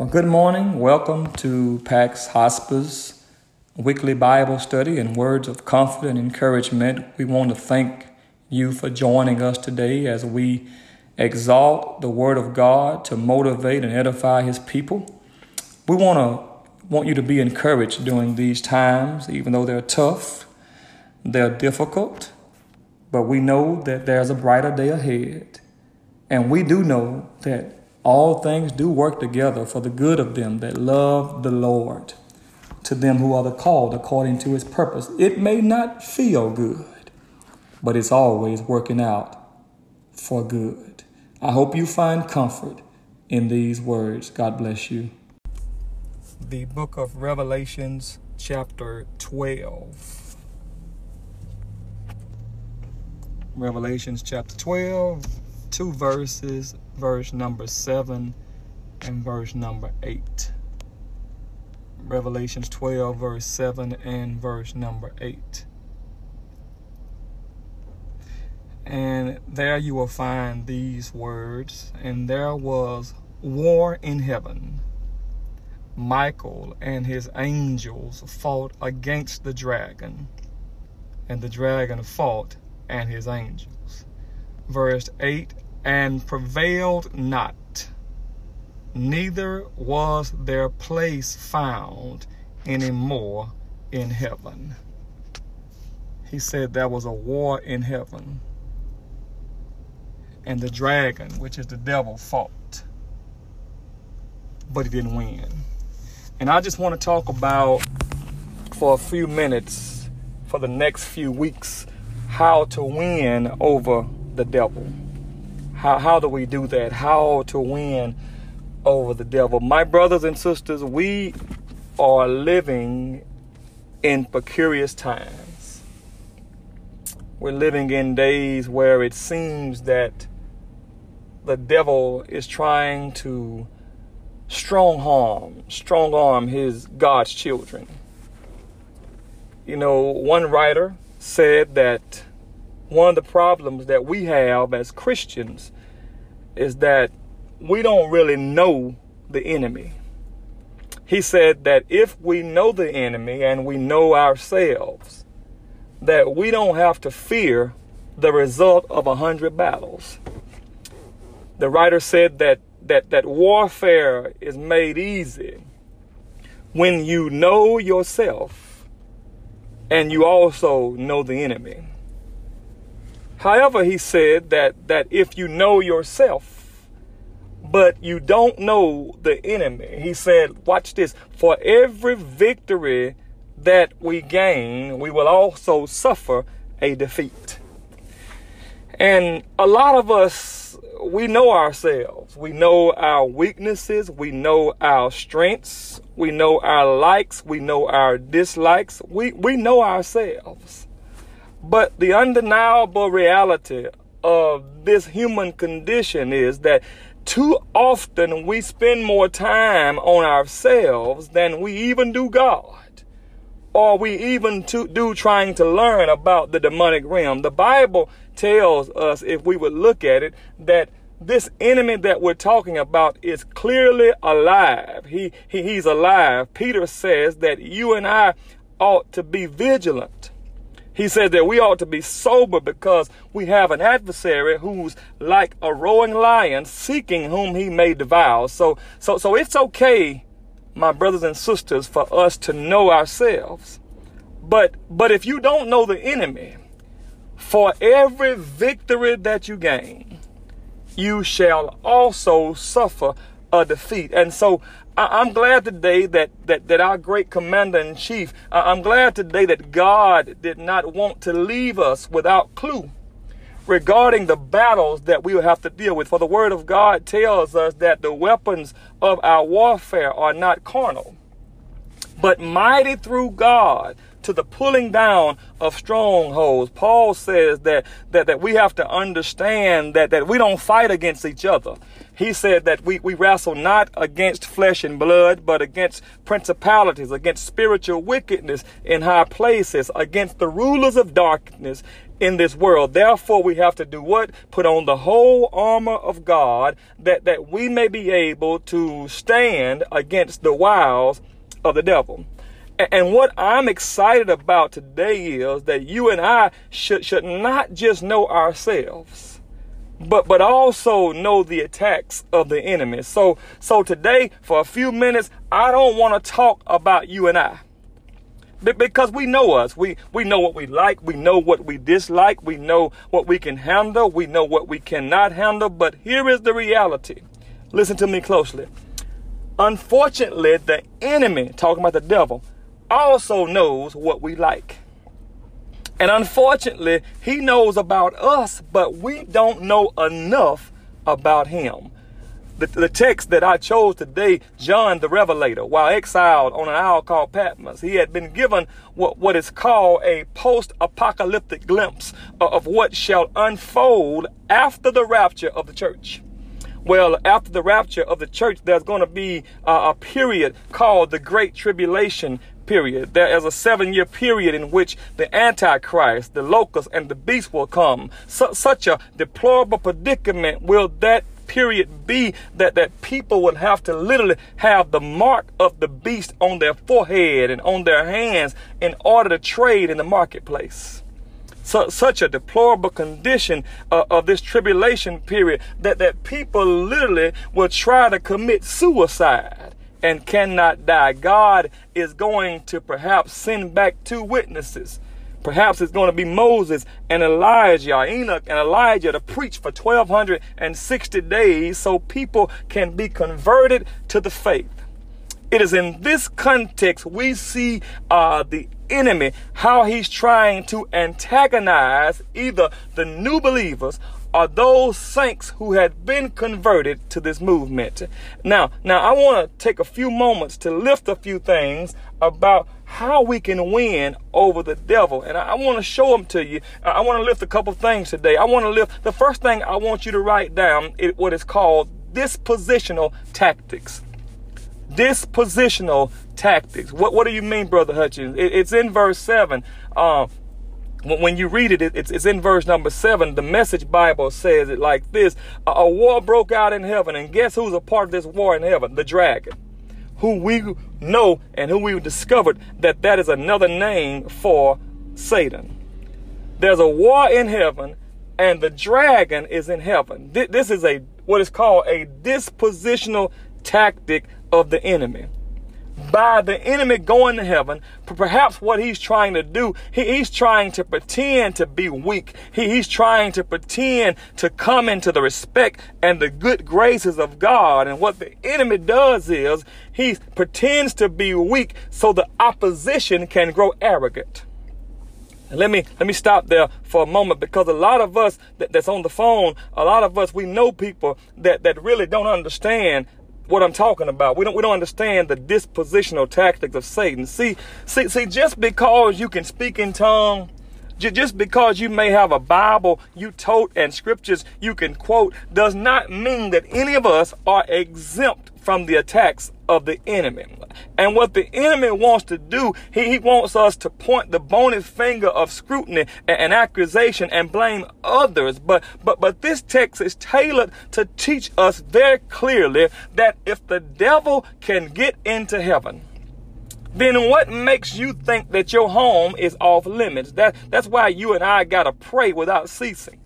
Well, good morning. Welcome to Pax Hospice weekly Bible study and words of comfort and encouragement. We want to thank you for joining us today as we exalt the Word of God to motivate and edify His people. We want to want you to be encouraged during these times, even though they're tough, they're difficult, but we know that there's a brighter day ahead. And we do know that all things do work together for the good of them that love the Lord, to them who are the called according to his purpose. It may not feel good, but it's always working out for good. I hope you find comfort in these words. God bless you. The book of Revelations, chapter 12. Revelations chapter 12, two verses verse number 7 and verse number 8. Revelations 12, verse 7 and verse number 8. And there you will find these words. And there was war in heaven. Michael and his angels fought against the dragon, and the dragon fought and his angels. Verse 8 and prevailed not, neither was their place found any more in heaven. He said there was a war in heaven. And the dragon, which is the devil, fought. But he didn't win. And I just want to talk about for a few minutes, for the next few weeks, how to win over the devil. How, how do we do that? How to win over the devil? My brothers and sisters, we are living in precarious times. We're living in days where it seems that the devil is trying to strong arm, strong arm his God's children. You know, one writer said that one of the problems that we have as Christians is that we don't really know the enemy. He said that if we know the enemy and we know ourselves, that we don't have to fear the result of a hundred battles. The writer said that, that, that warfare is made easy when you know yourself and you also know the enemy. However, he said that, that if you know yourself, but you don't know the enemy, he said, watch this, for every victory that we gain, we will also suffer a defeat. And a lot of us, we know ourselves. We know our weaknesses. We know our strengths. We know our likes. We know our dislikes. We, we know ourselves. But the undeniable reality of this human condition is that too often we spend more time on ourselves than we even do God. Or we even do trying to learn about the demonic realm. The Bible tells us, if we would look at it, that this enemy that we're talking about is clearly alive. He, he he's alive. Peter says that you and I ought to be vigilant he said that we ought to be sober because we have an adversary who's like a roaring lion seeking whom he may devour. So, so, so it's okay, my brothers and sisters, for us to know ourselves. But, but if you don't know the enemy, for every victory that you gain, you shall also suffer a defeat. And so I, am glad today that, that, that our great commander in chief, I'm glad today that God did not want to leave us without clue regarding the battles that we will have to deal with. For the word of God tells us that the weapons of our warfare are not carnal, but mighty through God to the pulling down of strongholds. Paul says that, that, that we have to understand that, that we don't fight against each other. He said that we, we wrestle not against flesh and blood, but against principalities, against spiritual wickedness in high places, against the rulers of darkness in this world. Therefore, we have to do what? Put on the whole armor of God that, that we may be able to stand against the wiles of the devil. And what I'm excited about today is that you and I should, should not just know ourselves, but, but also know the attacks of the enemy. So, so today, for a few minutes, I don't want to talk about you and I because we know us. We we know what we like. We know what we dislike. We know what we can handle. We know what we cannot handle. But here is the reality. Listen to me closely. Unfortunately, the enemy, talking about the devil, also knows what we like. And unfortunately, he knows about us, but we don't know enough about him. The, the text that I chose today, John the Revelator, while exiled on an isle called Patmos, he had been given what, what is called a post apocalyptic glimpse of, of what shall unfold after the rapture of the church. Well, after the rapture of the church, there's going to be a period called the Great Tribulation period. There is a seven year period in which the Antichrist, the locust, and the beast will come. So, such a deplorable predicament will that period be that, that people will have to literally have the mark of the beast on their forehead and on their hands in order to trade in the marketplace. So, such a deplorable condition uh, of this tribulation period that, that people literally will try to commit suicide and cannot die. God is going to perhaps send back two witnesses. Perhaps it's going to be Moses and Elijah, Enoch and Elijah to preach for 1260 days so people can be converted to the faith. It is in this context we see uh, the enemy, how he's trying to antagonize either the new believers or those saints who had been converted to this movement. Now, now I want to take a few moments to lift a few things about how we can win over the devil. And I, I want to show them to you. I want to lift a couple things today. I want to lift the first thing I want you to write down is what is called dispositional tactics. Dispositional tactics. What, what do you mean, Brother Hutchins? It, it's in verse 7. Uh, when you read it, it's, it's in verse number seven. The message Bible says it like this A war broke out in heaven, and guess who's a part of this war in heaven? The dragon, who we know and who we discovered that that is another name for Satan. There's a war in heaven, and the dragon is in heaven. This is a what is called a dispositional tactic of the enemy by the enemy going to heaven. Perhaps what he's trying to do, he, he's trying to pretend to be weak. He, he's trying to pretend to come into the respect and the good graces of God. And what the enemy does is he pretends to be weak so the opposition can grow arrogant. Let me let me stop there for a moment because a lot of us that, that's on the phone, a lot of us we know people that that really don't understand what I'm talking about. We don't we don't understand the dispositional tactics of Satan. See, see, see, just because you can speak in tongue, just because you may have a Bible you tote and scriptures you can quote, does not mean that any of us are exempt from the attacks of the enemy. And what the enemy wants to do, he, he wants us to point the bony finger of scrutiny and, and accusation and blame others. But, but, but this text is tailored to teach us very clearly that if the devil can get into heaven, then what makes you think that your home is off limits? That, that's why you and I got to pray without ceasing.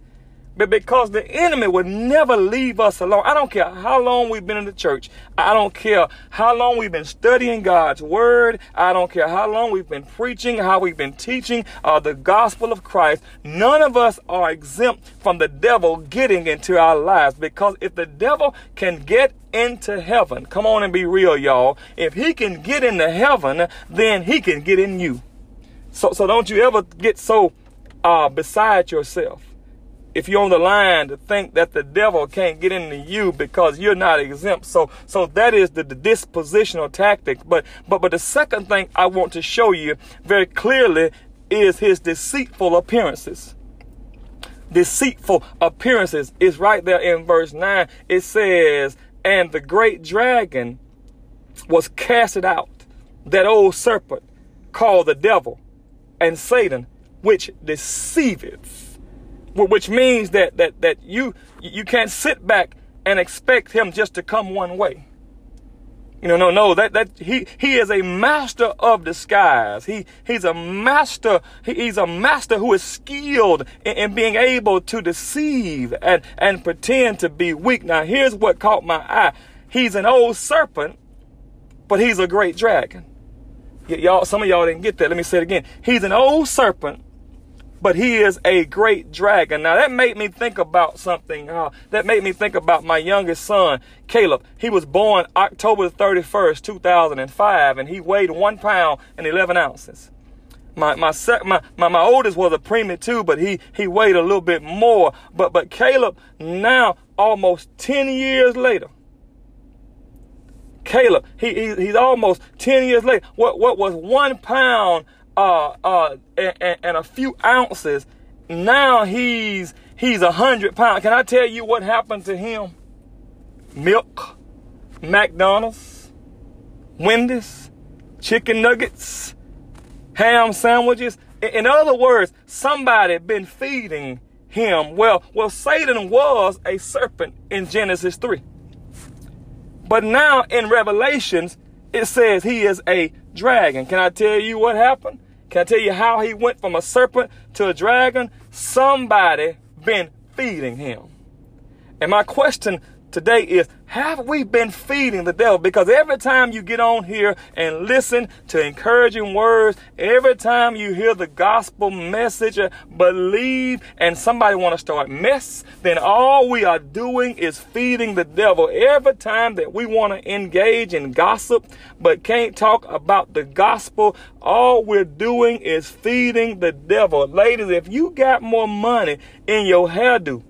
But because the enemy would never leave us alone. I don't care how long we've been in the church. I don't care how long we've been studying God's word. I don't care how long we've been preaching, how we've been teaching uh, the gospel of Christ. None of us are exempt from the devil getting into our lives because if the devil can get into heaven, come on and be real, y'all. If he can get into heaven, then he can get in you. So, so don't you ever get so uh, beside yourself if you're on the line to think that the devil can't get into you because you're not exempt. So, so that is the, the dispositional tactic. But, but, but the second thing I want to show you very clearly is his deceitful appearances. deceitful appearances. is right there in verse 9. It says, And the great dragon was casted out, that old serpent called the devil and Satan, which deceiveth. Which means that that that you you can't sit back and expect him just to come one way. You know, no, no, that, that he, he is a master of disguise. He, he's a master. He, he's a master who is skilled in, in, being able to deceive and, and pretend to be weak. Now, here's what caught my eye. He's an old serpent, but he's a great dragon. Y- y'all, some of y'all didn't get that. Let me say it again. He's an old serpent, but he is a great dragon. Now that made me think about something. Uh, that made me think about my youngest son, Caleb. He was born October 31st, 2005, and he weighed one pound and 11 ounces. My, my, my, my, my oldest was a preemie too, but he, he weighed a little bit more. But, but Caleb now almost 10 years later, Caleb, he, he, he's almost 10 years later. What, what was one pound uh, uh, and, and, a few ounces. Now he's he's a hundred pounds. Can I tell you what happened to him? Milk, McDonald's, Wendy's, chicken nuggets, ham sandwiches. In other words, somebody been feeding him. Well, well, Satan was a serpent in Genesis 3. But now in Revelations, it says he is a dragon. Can I tell you what happened? Can I tell you how he went from a serpent to a dragon? Somebody been feeding him. And my question today is have we been feeding the devil? Because every time you get on here and listen to encouraging words, every time you hear the gospel message, uh, believe, and somebody want to start mess, then all we are doing is feeding the devil. Every time that we want to engage in gossip, but can't talk about the gospel, all we're doing is feeding the devil. Ladies, if you got more money in your hairdo,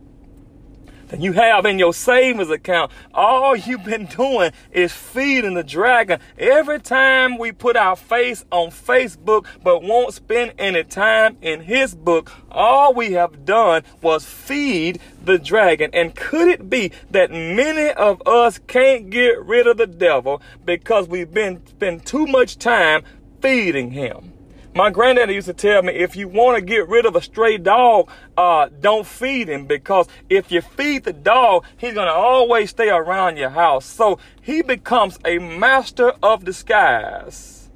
you have in your savings account. All you've been doing is feeding the dragon. Every time we put our face on Facebook but won't spend any time in his book, all we have done was feed the dragon. And could it be that many of us can't get rid of the devil because we've been spend too much time feeding him? My granddaddy used to tell me if you want to get rid of a stray dog, uh, don't feed him because if you feed the dog, he's going to always stay around your house. So he becomes a master of disguise.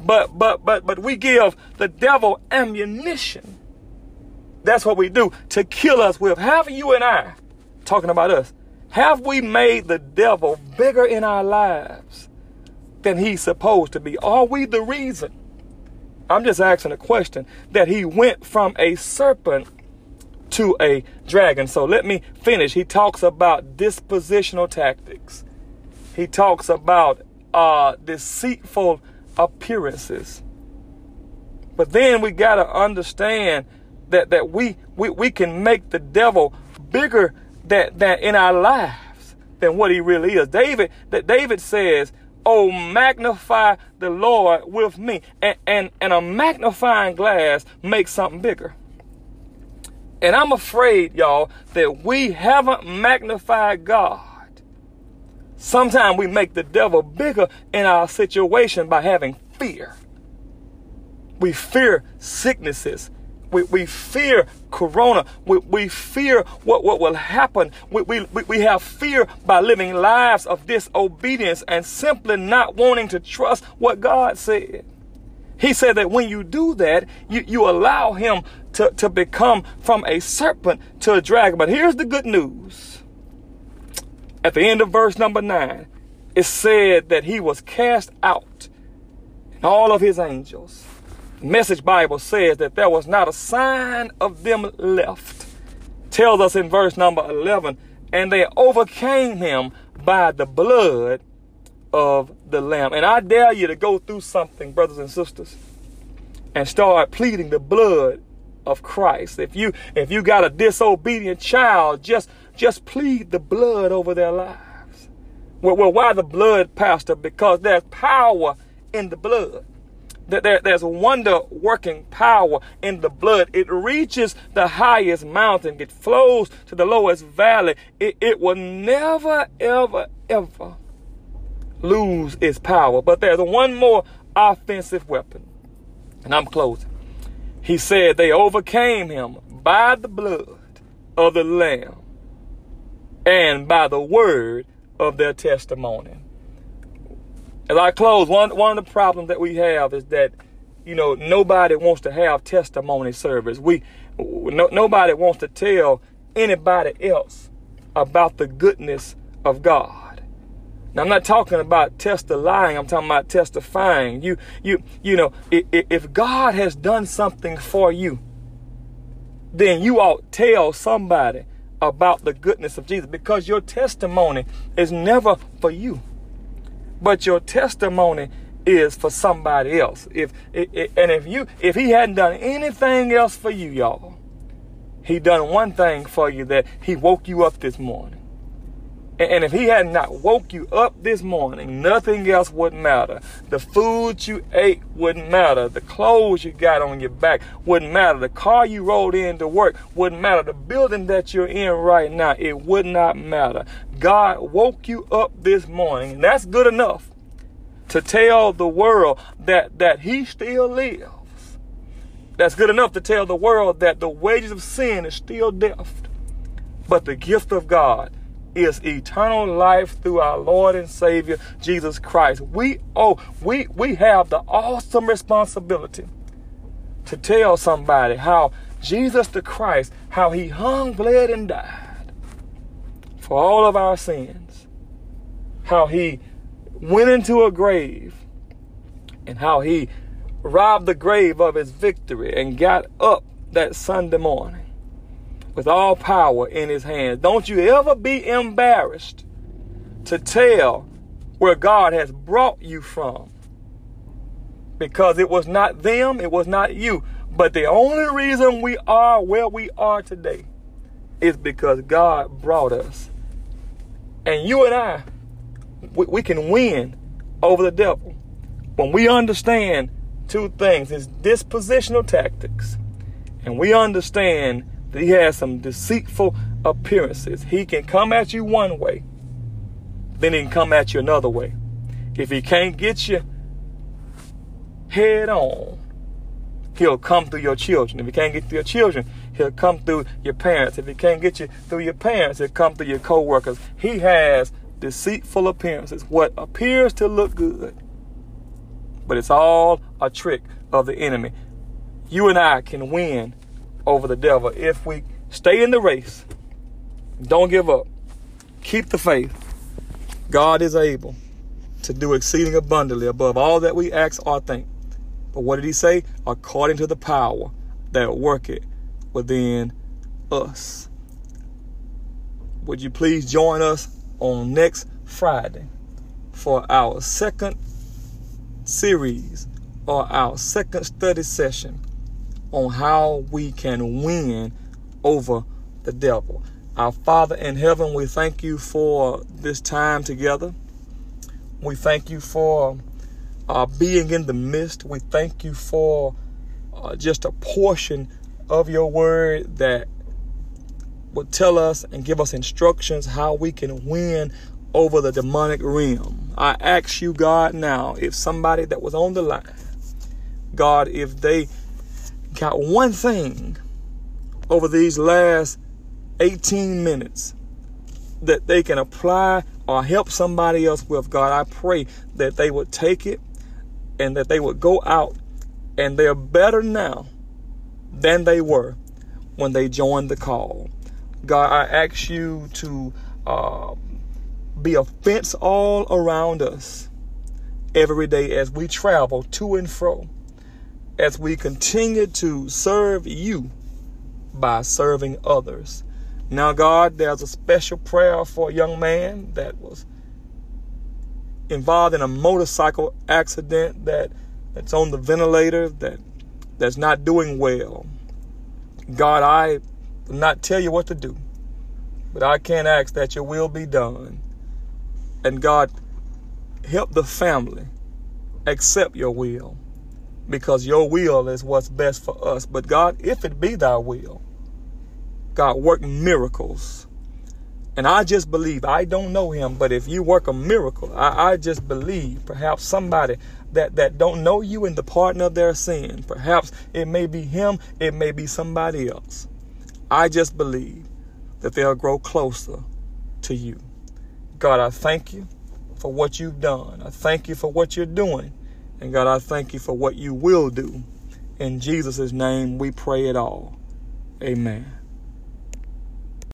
But but but but we give the devil ammunition. That's what we do to kill us with. Have you and I talking about us? Have we made the devil bigger in our lives than he's supposed to be? Are we the reason? I'm just asking a question that he went from a serpent to a dragon. So let me finish. He talks about dispositional tactics. He talks about uh, deceitful appearances. But then we got to understand that, that we, we, we can make the devil bigger that, that in our lives than what he really is. David, that David says, Oh, magnify the Lord with me. And, and, and a magnifying glass makes something bigger. And I'm afraid, y'all, that we haven't magnified God. Sometimes we make the devil bigger in our situation by having fear. We fear sicknesses. We, we fear corona. We, we fear what, what will happen. We, we, we have fear by living lives of disobedience and simply not wanting to trust what God said. He said that when you do that, you, you allow him to, to become from a serpent to a dragon. But here's the good news. At the end of verse number nine, it said that he was cast out and all of his angels Message Bible says that there was not a sign of them left. Tells us in verse number 11, and they overcame him by the blood of the Lamb. And I dare you to go through something, brothers and sisters, and start pleading the blood of Christ. If you if you got a disobedient child, just just plead the blood over their lives. Well, well why the blood, Pastor? Because there's power in the blood. There, there's wonder working power in the blood. It reaches the highest mountain, it flows to the lowest valley. It, it will never, ever, ever lose its power. But there's one more offensive weapon. And I'm closing. He said they overcame him by the blood of the Lamb and by the word of their testimony. As I close, one one of the problems that we have is that you know nobody wants to have testimony service. We no, nobody wants to tell anybody else about the goodness of God. Now I'm not talking about testifying. I'm talking about testifying. You you you know if, if God has done something for you, then you ought to tell somebody about the goodness of Jesus because your testimony is never for you but your testimony is for somebody else. If and if you if he hadn't done anything else for you, y'all, he done one thing for you that he woke you up this morning. And if he had not woke you up this morning, nothing else would matter. The food you ate wouldn't matter. The clothes you got on your back wouldn't matter. The car you rode in to work wouldn't matter. The building that you're in right now, it would not matter. God woke you up this morning, and that's good enough to tell the world that, that he still lives. That's good enough to tell the world that the wages of sin is still death. But the gift of God is eternal life through our Lord and Savior Jesus Christ. We oh we we have the awesome responsibility to tell somebody how Jesus the Christ, how he hung, bled, and died for all of our sins. How he went into a grave and how he robbed the grave of his victory and got up that Sunday morning with all power in his hands. Don't you ever be embarrassed to tell where God has brought you from. Because it was not them, it was not you. But the only reason we are where we are today is because God brought us. And you and I, we, we can win over the devil when we understand two things his dispositional tactics, and we understand he has some deceitful appearances. He can come at you one way, then he can come at you another way. If he can't get you head on, he'll come through your children. If he can't get through your children, he'll come through your parents. If he can't get you through your parents, he'll come through your co-workers. He has deceitful appearances. What appears to look good, but it's all a trick of the enemy. You and I can win over the devil if we stay in the race, don't give up, keep the faith. God is able to do exceeding abundantly above all that we ask or think. But what did he say? According to the power that worketh within us. Would you please join us on next Friday for our second series or our second study session on how we can win over the devil. Our Father in heaven, we thank you for this time together. We thank you for uh, being in the midst. We thank you for uh, just a portion of your word that would tell us and give us instructions how we can win over the demonic realm. I ask you, God, now, if somebody that was on the line, God, if they got one thing over these last 18 minutes that they can apply or help somebody else with, God, I pray that they would take it and that they would go out and they're better now than they were when they joined the call. God, I ask you to uh, be a fence all around us every day as we travel to and fro as we continue to serve you by serving others. Now, God, there's a special prayer for a young man that was involved in a motorcycle accident that that's on the ventilator that that's not doing well. God, I will not tell you what to do, but I can ask that your will be done. And God, help the family accept your will because your will is what's best for us. But God, if it be thy will, God, work miracles. And I just believe, I don't know him, but if you work a miracle, I, I just believe perhaps somebody that, that don't know you in the pardon of their sin, perhaps it may be him, it may be somebody else. I just believe that they'll grow closer to you. God, I thank you for what you've done. I thank you for what you're doing. And God, I thank you for what you will do. In Jesus' name we pray it all. Amen.